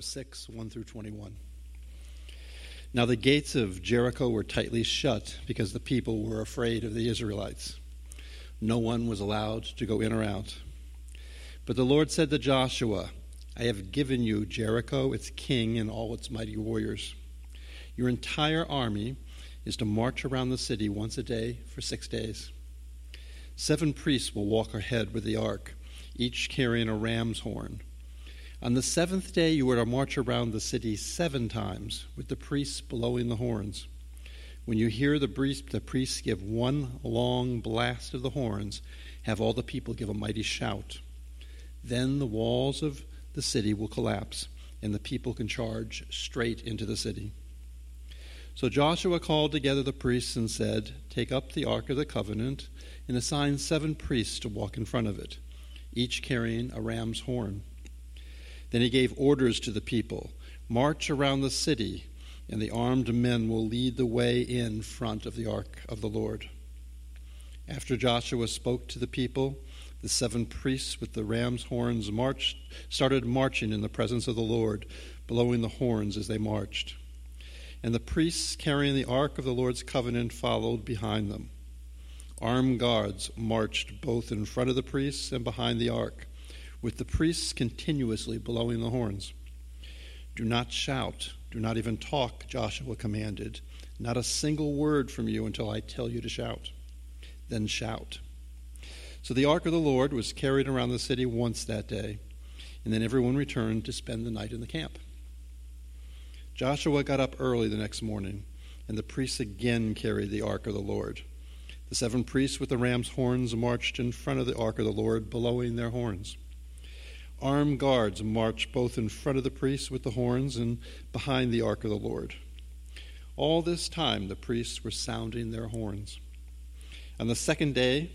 Joshua 6, 1 through 21. Now the gates of Jericho were tightly shut because the people were afraid of the Israelites. No one was allowed to go in or out. But the Lord said to Joshua, I have given you Jericho, its king, and all its mighty warriors. Your entire army is to march around the city once a day for six days. Seven priests will walk ahead with the ark, each carrying a ram's horn. On the seventh day, you are to march around the city seven times, with the priests blowing the horns. When you hear the priests, the priests give one long blast of the horns, have all the people give a mighty shout. Then the walls of the city will collapse, and the people can charge straight into the city. So Joshua called together the priests and said, Take up the Ark of the Covenant and assign seven priests to walk in front of it, each carrying a ram's horn. Then he gave orders to the people March around the city, and the armed men will lead the way in front of the ark of the Lord. After Joshua spoke to the people, the seven priests with the ram's horns marched, started marching in the presence of the Lord, blowing the horns as they marched. And the priests carrying the ark of the Lord's covenant followed behind them. Armed guards marched both in front of the priests and behind the ark with the priests continuously blowing the horns. Do not shout, do not even talk, Joshua commanded. Not a single word from you until I tell you to shout. Then shout. So the ark of the Lord was carried around the city once that day, and then everyone returned to spend the night in the camp. Joshua got up early the next morning, and the priests again carried the ark of the Lord. The seven priests with the ram's horns marched in front of the ark of the Lord, blowing their horns. Armed guards marched both in front of the priests with the horns and behind the ark of the Lord. All this time the priests were sounding their horns. On the second day,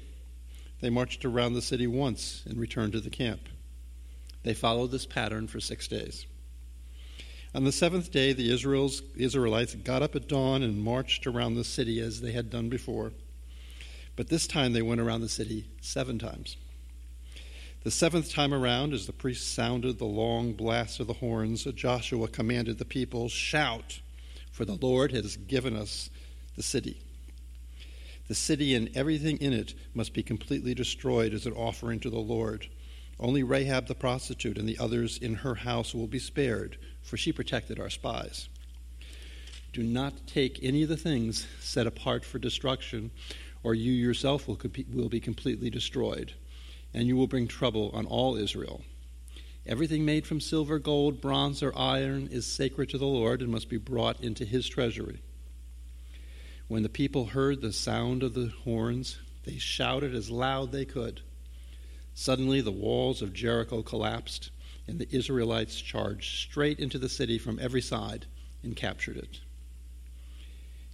they marched around the city once and returned to the camp. They followed this pattern for six days. On the seventh day, the Israelites got up at dawn and marched around the city as they had done before. But this time they went around the city seven times. The seventh time around, as the priest sounded the long blast of the horns, Joshua commanded the people, Shout, for the Lord has given us the city. The city and everything in it must be completely destroyed as an offering to the Lord. Only Rahab the prostitute and the others in her house will be spared, for she protected our spies. Do not take any of the things set apart for destruction, or you yourself will, will be completely destroyed and you will bring trouble on all Israel. Everything made from silver, gold, bronze, or iron is sacred to the Lord and must be brought into his treasury. When the people heard the sound of the horns, they shouted as loud they could. Suddenly, the walls of Jericho collapsed, and the Israelites charged straight into the city from every side and captured it.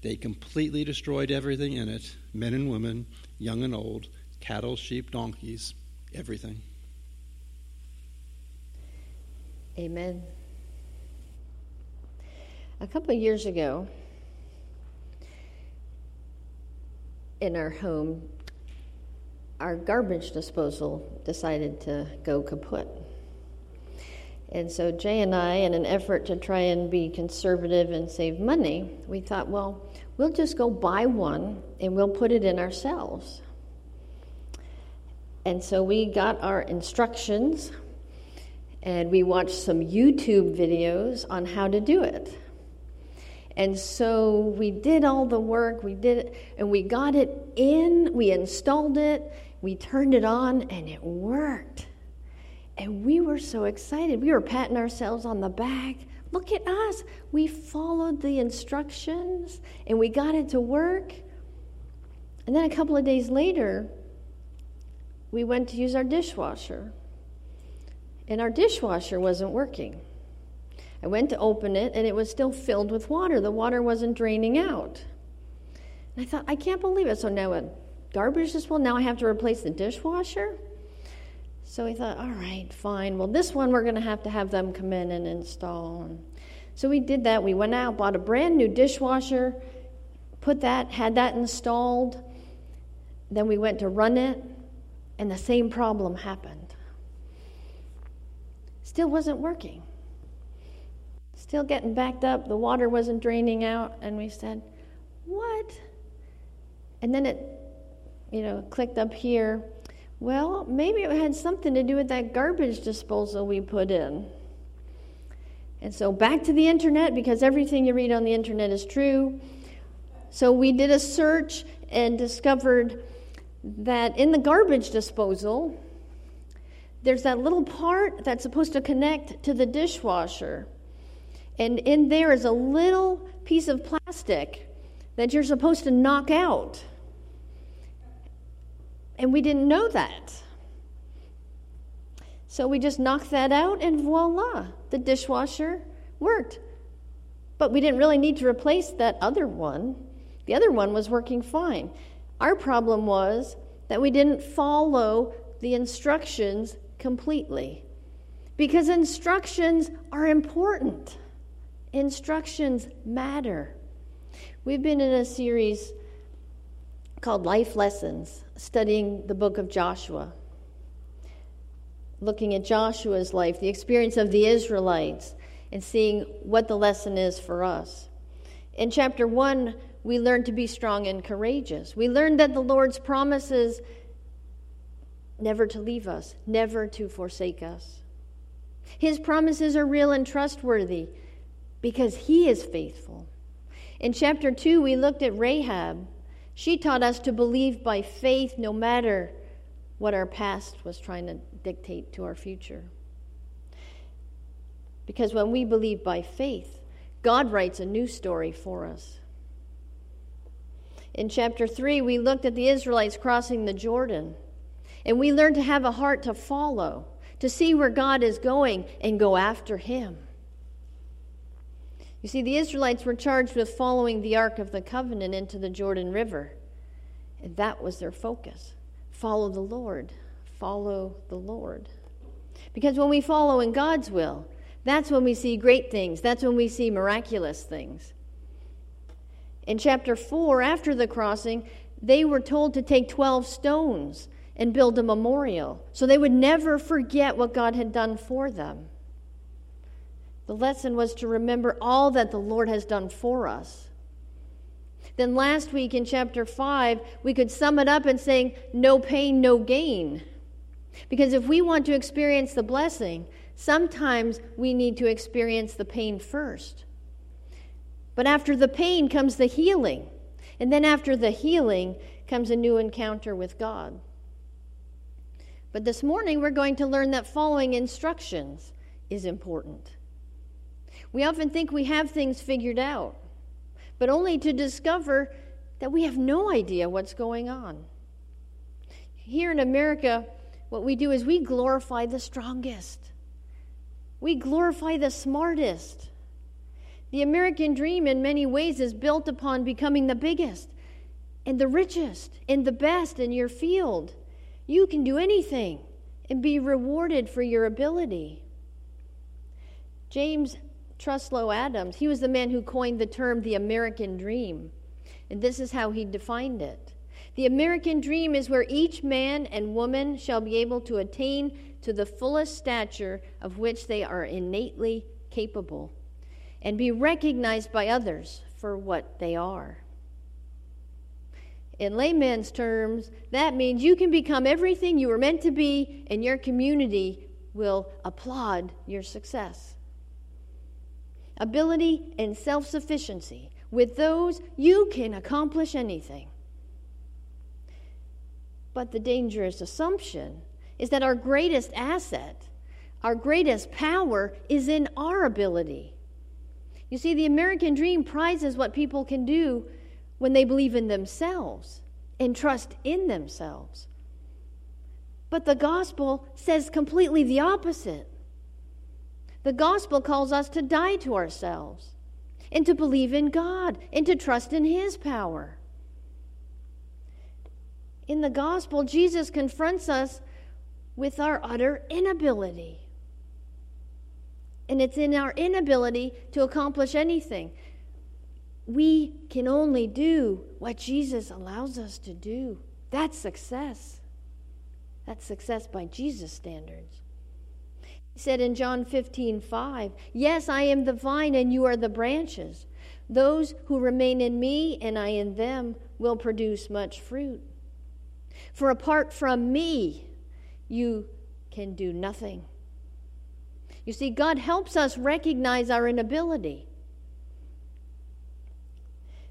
They completely destroyed everything in it men and women, young and old, cattle, sheep, donkeys everything. Amen. A couple of years ago, in our home, our garbage disposal decided to go kaput. And so Jay and I, in an effort to try and be conservative and save money, we thought, well, we'll just go buy one and we'll put it in ourselves. And so we got our instructions and we watched some YouTube videos on how to do it. And so we did all the work, we did it, and we got it in, we installed it, we turned it on, and it worked. And we were so excited. We were patting ourselves on the back. Look at us. We followed the instructions and we got it to work. And then a couple of days later, we went to use our dishwasher, and our dishwasher wasn't working. I went to open it, and it was still filled with water. The water wasn't draining out. And I thought, I can't believe it. So now a garbage disposal, now I have to replace the dishwasher? So we thought, all right, fine. Well, this one we're going to have to have them come in and install. So we did that. We went out, bought a brand new dishwasher, put that, had that installed. Then we went to run it and the same problem happened. Still wasn't working. still getting backed up. The water wasn't draining out. And we said, What? And then it, you know, clicked up here. Well, maybe it had something to do with that garbage disposal we put in. And so back to the internet because everything you read on the internet is true. So we did a search and discovered that in the garbage disposal, there's that little part that's supposed to connect to the dishwasher. And in there is a little piece of plastic that you're supposed to knock out. And we didn't know that. So we just knocked that out, and voila, the dishwasher worked. But we didn't really need to replace that other one. The other one was working fine. Our problem was that we didn't follow the instructions completely. Because instructions are important, instructions matter. We've been in a series called Life Lessons, studying the book of Joshua, looking at Joshua's life, the experience of the Israelites, and seeing what the lesson is for us. In chapter 1, we learn to be strong and courageous. We learn that the Lord's promises never to leave us, never to forsake us. His promises are real and trustworthy because He is faithful. In chapter 2, we looked at Rahab. She taught us to believe by faith no matter what our past was trying to dictate to our future. Because when we believe by faith, God writes a new story for us. In chapter 3, we looked at the Israelites crossing the Jordan, and we learned to have a heart to follow, to see where God is going and go after Him. You see, the Israelites were charged with following the Ark of the Covenant into the Jordan River, and that was their focus. Follow the Lord. Follow the Lord. Because when we follow in God's will, that's when we see great things. That's when we see miraculous things. In chapter 4, after the crossing, they were told to take 12 stones and build a memorial so they would never forget what God had done for them. The lesson was to remember all that the Lord has done for us. Then last week in chapter 5, we could sum it up in saying, no pain, no gain. Because if we want to experience the blessing, sometimes we need to experience the pain first. But after the pain comes the healing. And then after the healing comes a new encounter with God. But this morning we're going to learn that following instructions is important. We often think we have things figured out, but only to discover that we have no idea what's going on. Here in America, what we do is we glorify the strongest, we glorify the smartest. The American dream, in many ways, is built upon becoming the biggest and the richest and the best in your field. You can do anything and be rewarded for your ability. James Truslow Adams, he was the man who coined the term the American dream. And this is how he defined it The American dream is where each man and woman shall be able to attain to the fullest stature of which they are innately capable and be recognized by others for what they are. In layman's terms, that means you can become everything you were meant to be, and your community will applaud your success. Ability and self sufficiency. With those, you can accomplish anything. But the dangerous assumption is that our greatest asset, our greatest power, is in our ability you see, the American dream prizes what people can do when they believe in themselves and trust in themselves. But the gospel says completely the opposite. The gospel calls us to die to ourselves and to believe in God and to trust in His power. In the gospel, Jesus confronts us with our utter inability and it's in our inability to accomplish anything. We can only do what Jesus allows us to do. That's success. That's success by Jesus' standards. He said in John 15, 5, Yes, I am the vine and you are the branches. Those who remain in me and I in them will produce much fruit. For apart from me, you can do nothing. You see, God helps us recognize our inability.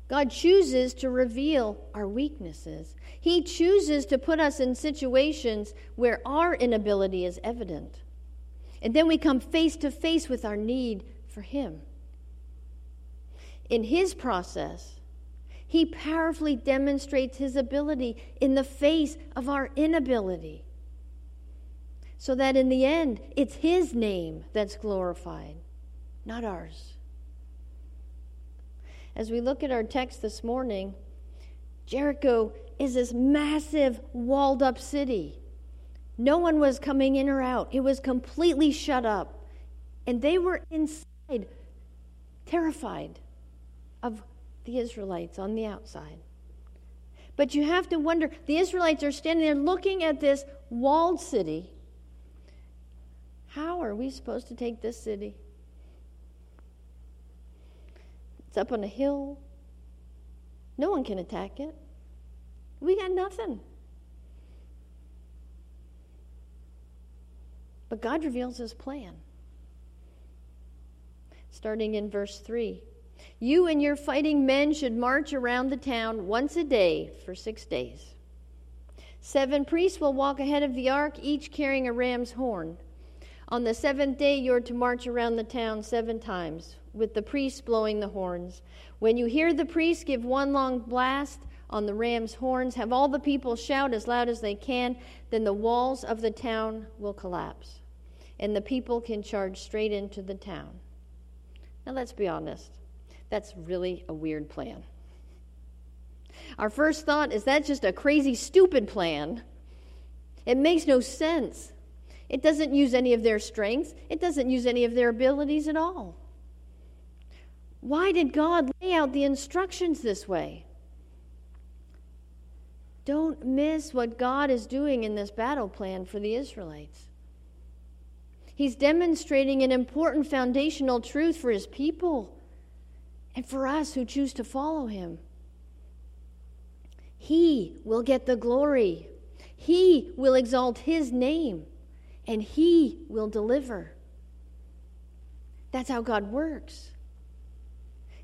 God chooses to reveal our weaknesses. He chooses to put us in situations where our inability is evident. And then we come face to face with our need for Him. In His process, He powerfully demonstrates His ability in the face of our inability. So that in the end, it's His name that's glorified, not ours. As we look at our text this morning, Jericho is this massive walled up city. No one was coming in or out, it was completely shut up. And they were inside, terrified of the Israelites on the outside. But you have to wonder the Israelites are standing there looking at this walled city. How are we supposed to take this city? It's up on a hill. No one can attack it. We got nothing. But God reveals his plan. Starting in verse 3 You and your fighting men should march around the town once a day for six days. Seven priests will walk ahead of the ark, each carrying a ram's horn. On the seventh day, you're to march around the town seven times with the priests blowing the horns. When you hear the priests give one long blast on the ram's horns, have all the people shout as loud as they can, then the walls of the town will collapse, and the people can charge straight into the town. Now, let's be honest, that's really a weird plan. Our first thought is that's just a crazy, stupid plan. It makes no sense. It doesn't use any of their strengths, it doesn't use any of their abilities at all. Why did God lay out the instructions this way? Don't miss what God is doing in this battle plan for the Israelites. He's demonstrating an important foundational truth for his people and for us who choose to follow him. He will get the glory, he will exalt his name, and he will deliver. That's how God works.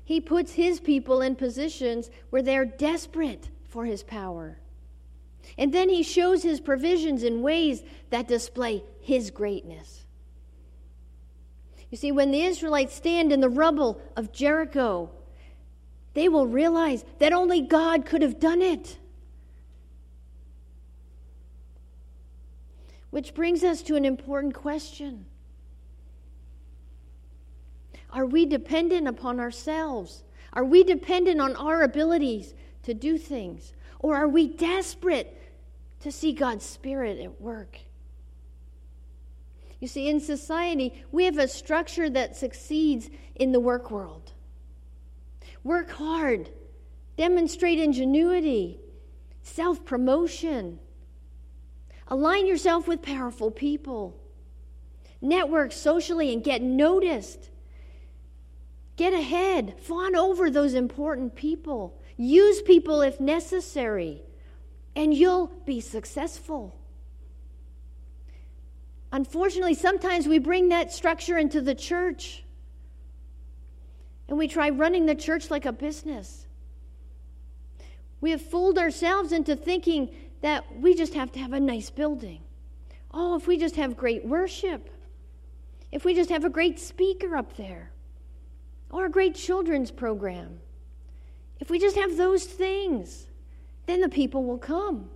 He puts his people in positions where they're desperate for his power. And then he shows his provisions in ways that display his greatness. You see, when the Israelites stand in the rubble of Jericho, they will realize that only God could have done it. Which brings us to an important question are we dependent upon ourselves? Are we dependent on our abilities to do things? Or are we desperate to see God's Spirit at work? You see, in society, we have a structure that succeeds in the work world. Work hard, demonstrate ingenuity, self promotion, align yourself with powerful people, network socially, and get noticed. Get ahead, fawn over those important people, use people if necessary, and you'll be successful. Unfortunately, sometimes we bring that structure into the church and we try running the church like a business. We have fooled ourselves into thinking that we just have to have a nice building. Oh, if we just have great worship, if we just have a great speaker up there, or a great children's program. If we just have those things, then the people will come.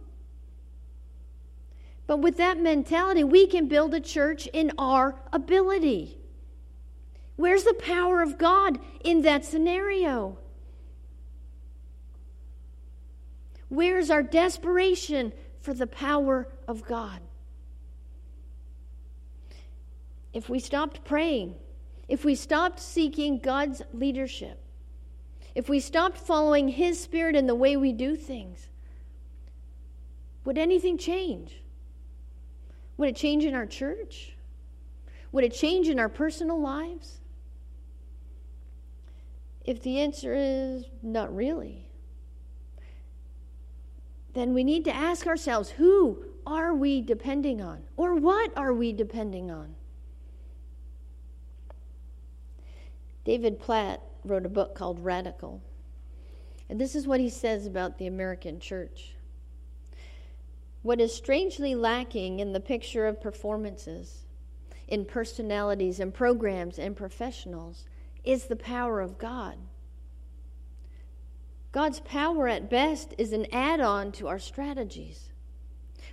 But with that mentality, we can build a church in our ability. Where's the power of God in that scenario? Where's our desperation for the power of God? If we stopped praying, if we stopped seeking God's leadership, if we stopped following His Spirit in the way we do things, would anything change? Would it change in our church? Would it change in our personal lives? If the answer is not really, then we need to ask ourselves who are we depending on? Or what are we depending on? David Platt wrote a book called Radical. And this is what he says about the American church. What is strangely lacking in the picture of performances, in personalities and programs and professionals, is the power of God. God's power at best is an add on to our strategies.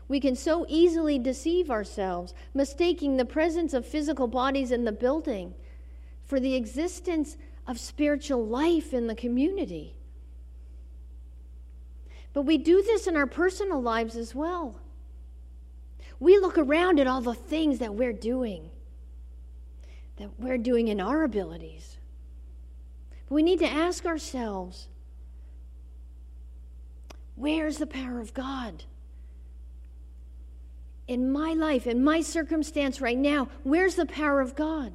We can so easily deceive ourselves, mistaking the presence of physical bodies in the building for the existence of spiritual life in the community. But we do this in our personal lives as well. We look around at all the things that we're doing, that we're doing in our abilities. But we need to ask ourselves where's the power of God? In my life, in my circumstance right now, where's the power of God?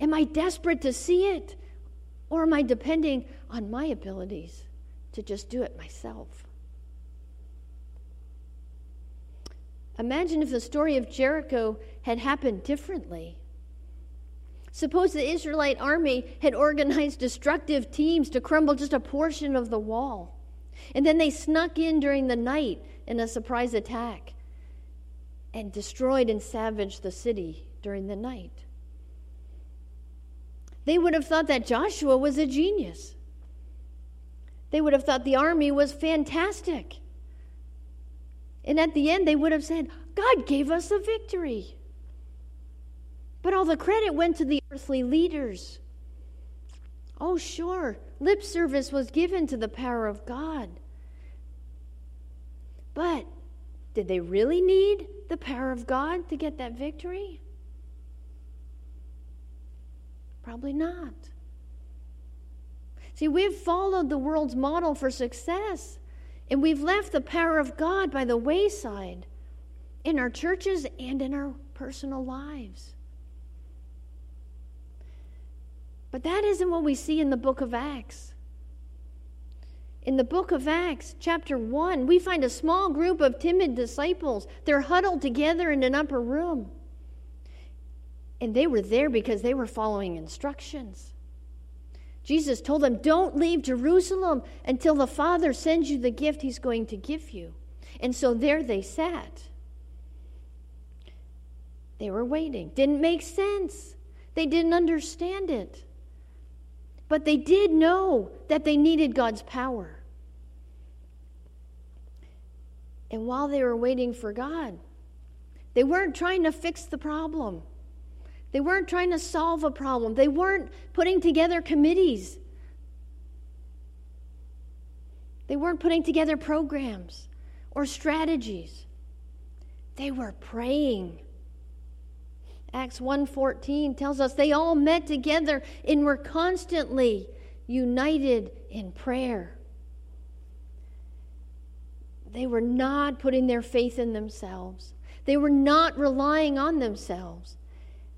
Am I desperate to see it? Or am I depending on my abilities to just do it myself? Imagine if the story of Jericho had happened differently. Suppose the Israelite army had organized destructive teams to crumble just a portion of the wall. And then they snuck in during the night in a surprise attack and destroyed and savaged the city during the night. They would have thought that Joshua was a genius. They would have thought the army was fantastic. And at the end, they would have said, God gave us a victory. But all the credit went to the earthly leaders. Oh, sure, lip service was given to the power of God. But did they really need the power of God to get that victory? Probably not. See, we've followed the world's model for success, and we've left the power of God by the wayside in our churches and in our personal lives. But that isn't what we see in the book of Acts. In the book of Acts, chapter 1, we find a small group of timid disciples. They're huddled together in an upper room. And they were there because they were following instructions. Jesus told them, Don't leave Jerusalem until the Father sends you the gift he's going to give you. And so there they sat. They were waiting. Didn't make sense. They didn't understand it. But they did know that they needed God's power. And while they were waiting for God, they weren't trying to fix the problem. They weren't trying to solve a problem. They weren't putting together committees. They weren't putting together programs or strategies. They were praying. Acts 1:14 tells us they all met together and were constantly united in prayer. They were not putting their faith in themselves. They were not relying on themselves.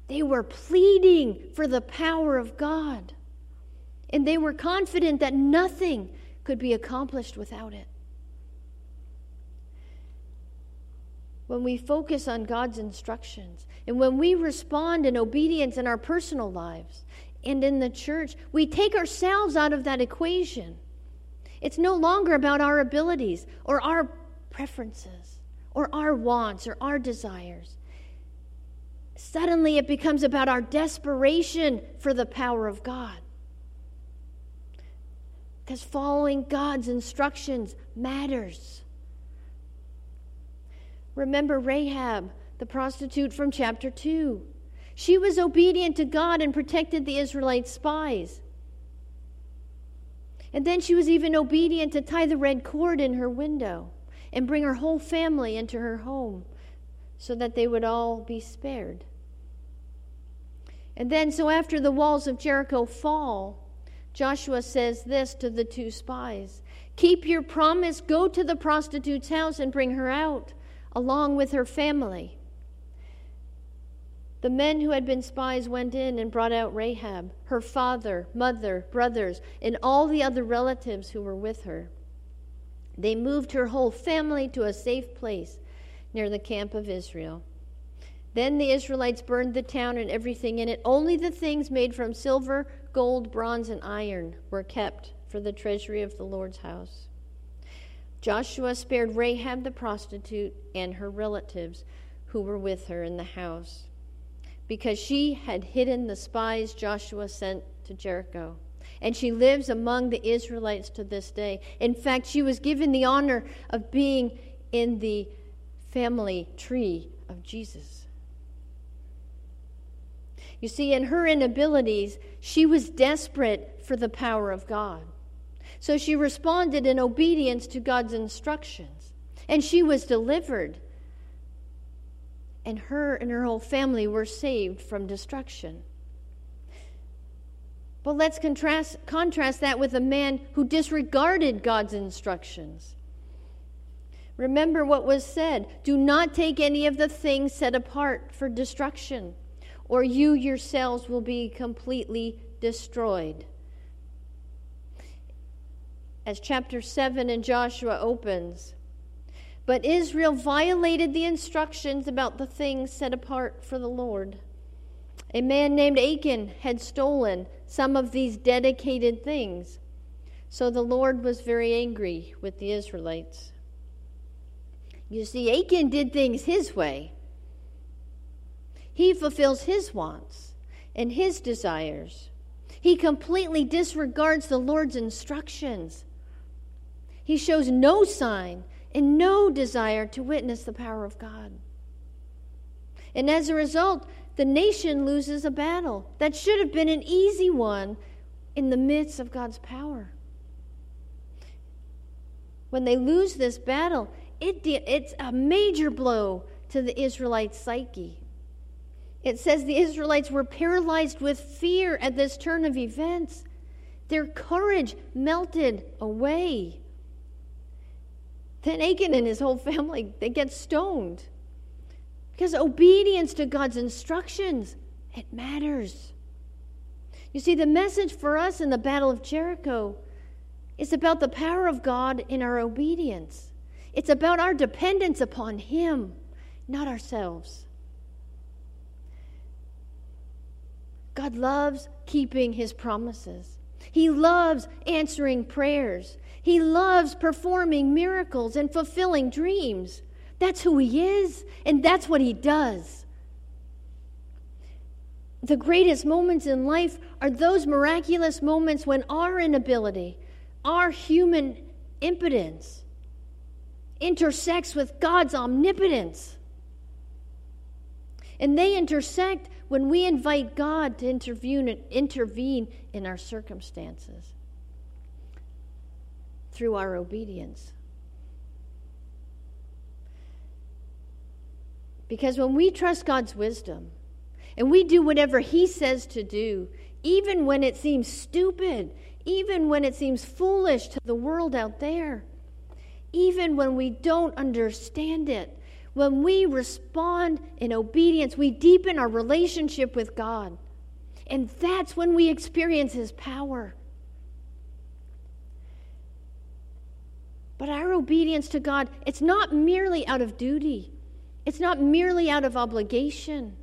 They were pleading for the power of God. And they were confident that nothing could be accomplished without it. When we focus on God's instructions and when we respond in obedience in our personal lives and in the church, we take ourselves out of that equation. It's no longer about our abilities or our preferences or our wants or our desires. Suddenly, it becomes about our desperation for the power of God. Because following God's instructions matters. Remember Rahab, the prostitute from chapter 2. She was obedient to God and protected the Israelite spies. And then she was even obedient to tie the red cord in her window and bring her whole family into her home so that they would all be spared. And then, so after the walls of Jericho fall, Joshua says this to the two spies Keep your promise, go to the prostitute's house and bring her out, along with her family. The men who had been spies went in and brought out Rahab, her father, mother, brothers, and all the other relatives who were with her. They moved her whole family to a safe place near the camp of Israel. Then the Israelites burned the town and everything in it. Only the things made from silver, gold, bronze, and iron were kept for the treasury of the Lord's house. Joshua spared Rahab the prostitute and her relatives who were with her in the house because she had hidden the spies Joshua sent to Jericho. And she lives among the Israelites to this day. In fact, she was given the honor of being in the family tree of Jesus. You see, in her inabilities, she was desperate for the power of God. So she responded in obedience to God's instructions, and she was delivered. And her and her whole family were saved from destruction. But let's contrast, contrast that with a man who disregarded God's instructions. Remember what was said do not take any of the things set apart for destruction, or you yourselves will be completely destroyed as chapter 7 in Joshua opens. But Israel violated the instructions about the things set apart for the Lord. A man named Achan had stolen some of these dedicated things. So the Lord was very angry with the Israelites. You see, Achan did things his way. He fulfills his wants and his desires. He completely disregards the Lord's instructions. He shows no sign and no desire to witness the power of God. And as a result, the nation loses a battle that should have been an easy one in the midst of God's power. When they lose this battle, it, it's a major blow to the Israelite psyche. It says the Israelites were paralyzed with fear at this turn of events. Their courage melted away. Then Achan and his whole family, they get stoned. Because obedience to God's instructions, it matters. You see, the message for us in the Battle of Jericho is about the power of God in our obedience. It's about our dependence upon Him, not ourselves. God loves keeping His promises. He loves answering prayers. He loves performing miracles and fulfilling dreams. That's who He is, and that's what He does. The greatest moments in life are those miraculous moments when our inability, our human impotence, intersects with God's omnipotence. And they intersect when we invite God to intervene, intervene in our circumstances through our obedience. Because when we trust God's wisdom and we do whatever He says to do, even when it seems stupid, even when it seems foolish to the world out there, even when we don't understand it, when we respond in obedience, we deepen our relationship with God. And that's when we experience His power. But our obedience to God, it's not merely out of duty, it's not merely out of obligation.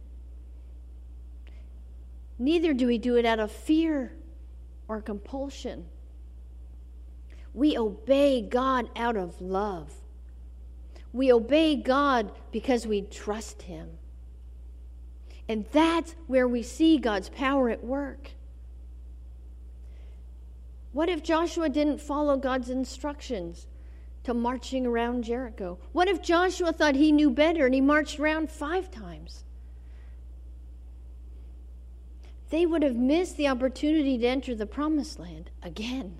Neither do we do it out of fear or compulsion. We obey God out of love. We obey God because we trust Him. And that's where we see God's power at work. What if Joshua didn't follow God's instructions to marching around Jericho? What if Joshua thought he knew better and he marched around five times? They would have missed the opportunity to enter the promised land again.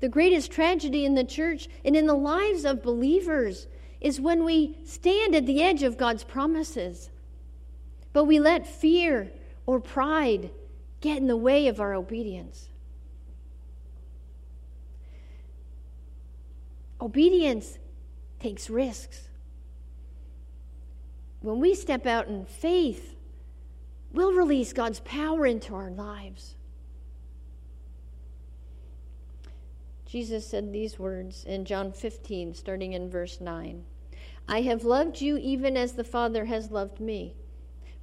The greatest tragedy in the church and in the lives of believers is when we stand at the edge of God's promises, but we let fear or pride get in the way of our obedience. Obedience takes risks. when we step out in faith, we'll release God's power into our lives. Jesus said these words in John 15, starting in verse 9 I have loved you even as the Father has loved me.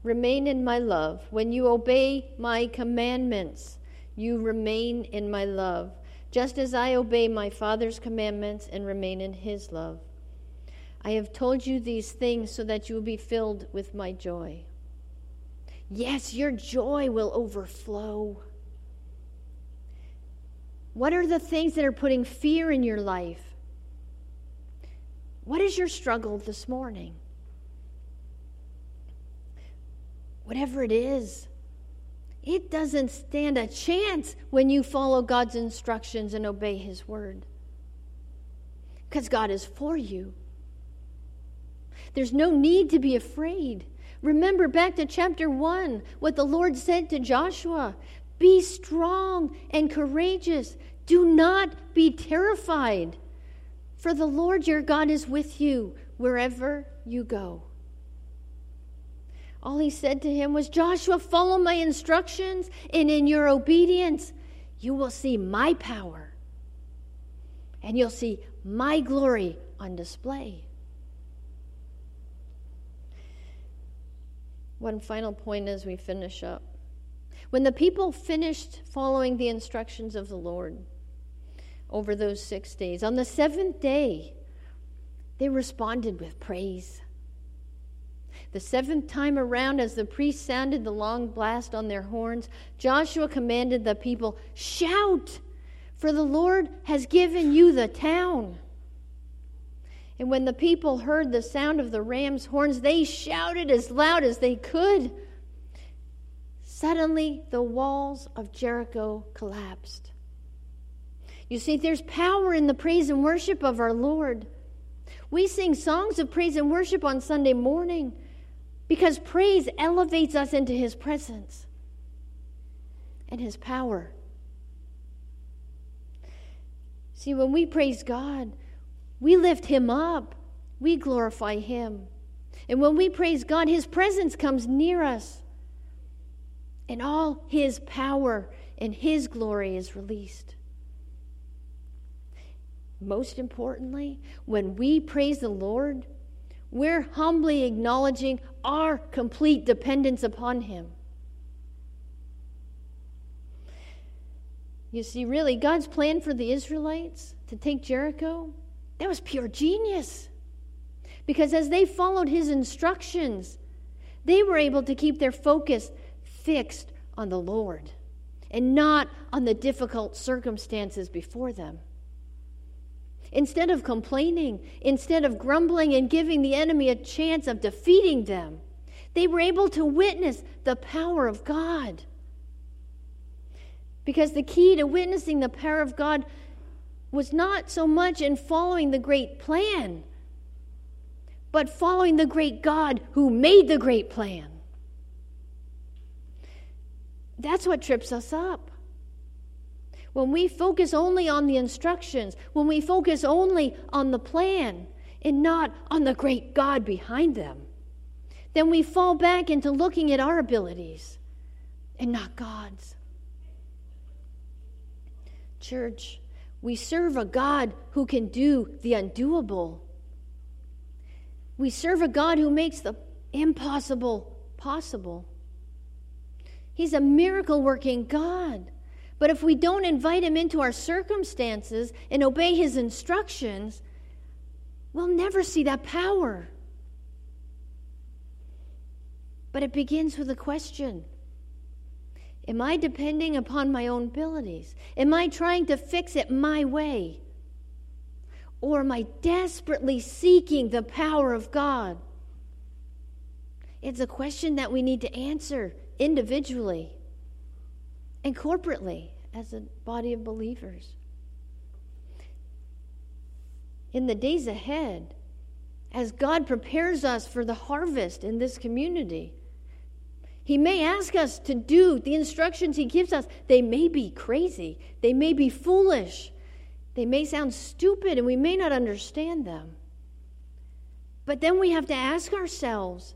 Remain in my love. When you obey my commandments, you remain in my love, just as I obey my Father's commandments and remain in his love. I have told you these things so that you will be filled with my joy. Yes, your joy will overflow. What are the things that are putting fear in your life? What is your struggle this morning? Whatever it is, it doesn't stand a chance when you follow God's instructions and obey His word. Because God is for you. There's no need to be afraid. Remember back to chapter 1, what the Lord said to Joshua be strong and courageous. Do not be terrified, for the Lord your God is with you wherever you go. All he said to him was, Joshua, follow my instructions, and in your obedience, you will see my power, and you'll see my glory on display. One final point as we finish up. When the people finished following the instructions of the Lord over those six days, on the seventh day, they responded with praise. The seventh time around, as the priests sounded the long blast on their horns, Joshua commanded the people, Shout, for the Lord has given you the town. And when the people heard the sound of the ram's horns, they shouted as loud as they could. Suddenly, the walls of Jericho collapsed. You see, there's power in the praise and worship of our Lord. We sing songs of praise and worship on Sunday morning because praise elevates us into His presence and His power. See, when we praise God, we lift Him up, we glorify Him. And when we praise God, His presence comes near us and all his power and his glory is released. Most importantly, when we praise the Lord, we're humbly acknowledging our complete dependence upon him. You see, really, God's plan for the Israelites to take Jericho, that was pure genius. Because as they followed his instructions, they were able to keep their focus fixed on the Lord and not on the difficult circumstances before them. Instead of complaining, instead of grumbling and giving the enemy a chance of defeating them, they were able to witness the power of God. Because the key to witnessing the power of God was not so much in following the great plan, but following the great God who made the great plan. That's what trips us up. When we focus only on the instructions, when we focus only on the plan and not on the great God behind them, then we fall back into looking at our abilities and not God's. Church, we serve a God who can do the undoable. We serve a God who makes the impossible possible. He's a miracle working God. But if we don't invite him into our circumstances and obey his instructions, we'll never see that power. But it begins with a question Am I depending upon my own abilities? Am I trying to fix it my way? Or am I desperately seeking the power of God? It's a question that we need to answer individually and corporately as a body of believers. In the days ahead, as God prepares us for the harvest in this community, He may ask us to do the instructions He gives us. They may be crazy, they may be foolish, they may sound stupid, and we may not understand them. But then we have to ask ourselves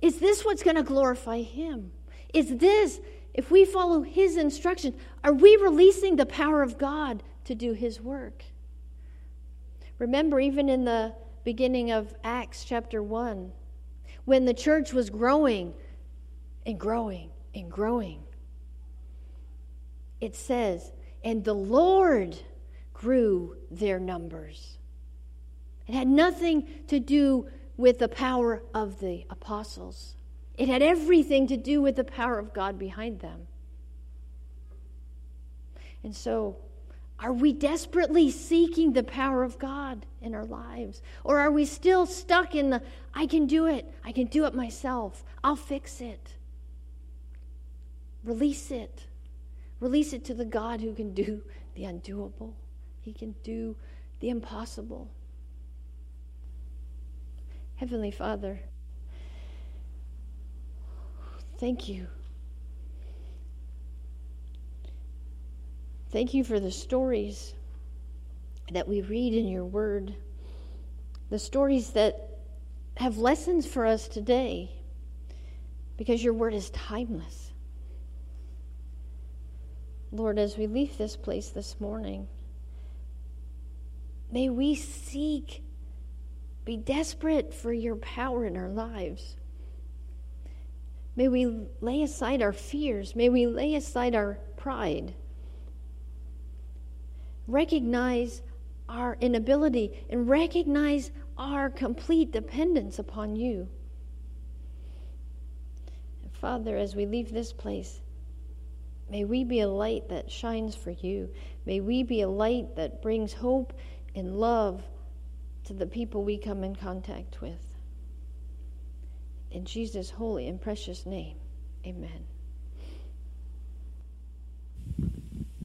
Is this what's going to glorify Him? Is this, if we follow His instruction, are we releasing the power of God to do His work? Remember, even in the beginning of Acts chapter 1, when the church was growing and growing and growing, it says, and the Lord grew their numbers. It had nothing to do with the power of the apostles, it had everything to do with the power of God behind them. And so, are we desperately seeking the power of God in our lives? Or are we still stuck in the, I can do it, I can do it myself, I'll fix it? Release it. Release it to the God who can do the undoable, He can do the impossible. Heavenly Father, thank you. Thank you for the stories that we read in your word, the stories that have lessons for us today, because your word is timeless. Lord, as we leave this place this morning, may we seek, be desperate for your power in our lives. May we lay aside our fears. May we lay aside our pride. Recognize our inability and recognize our complete dependence upon you. And Father, as we leave this place, May we be a light that shines for you. May we be a light that brings hope and love to the people we come in contact with. In Jesus' holy and precious name, amen.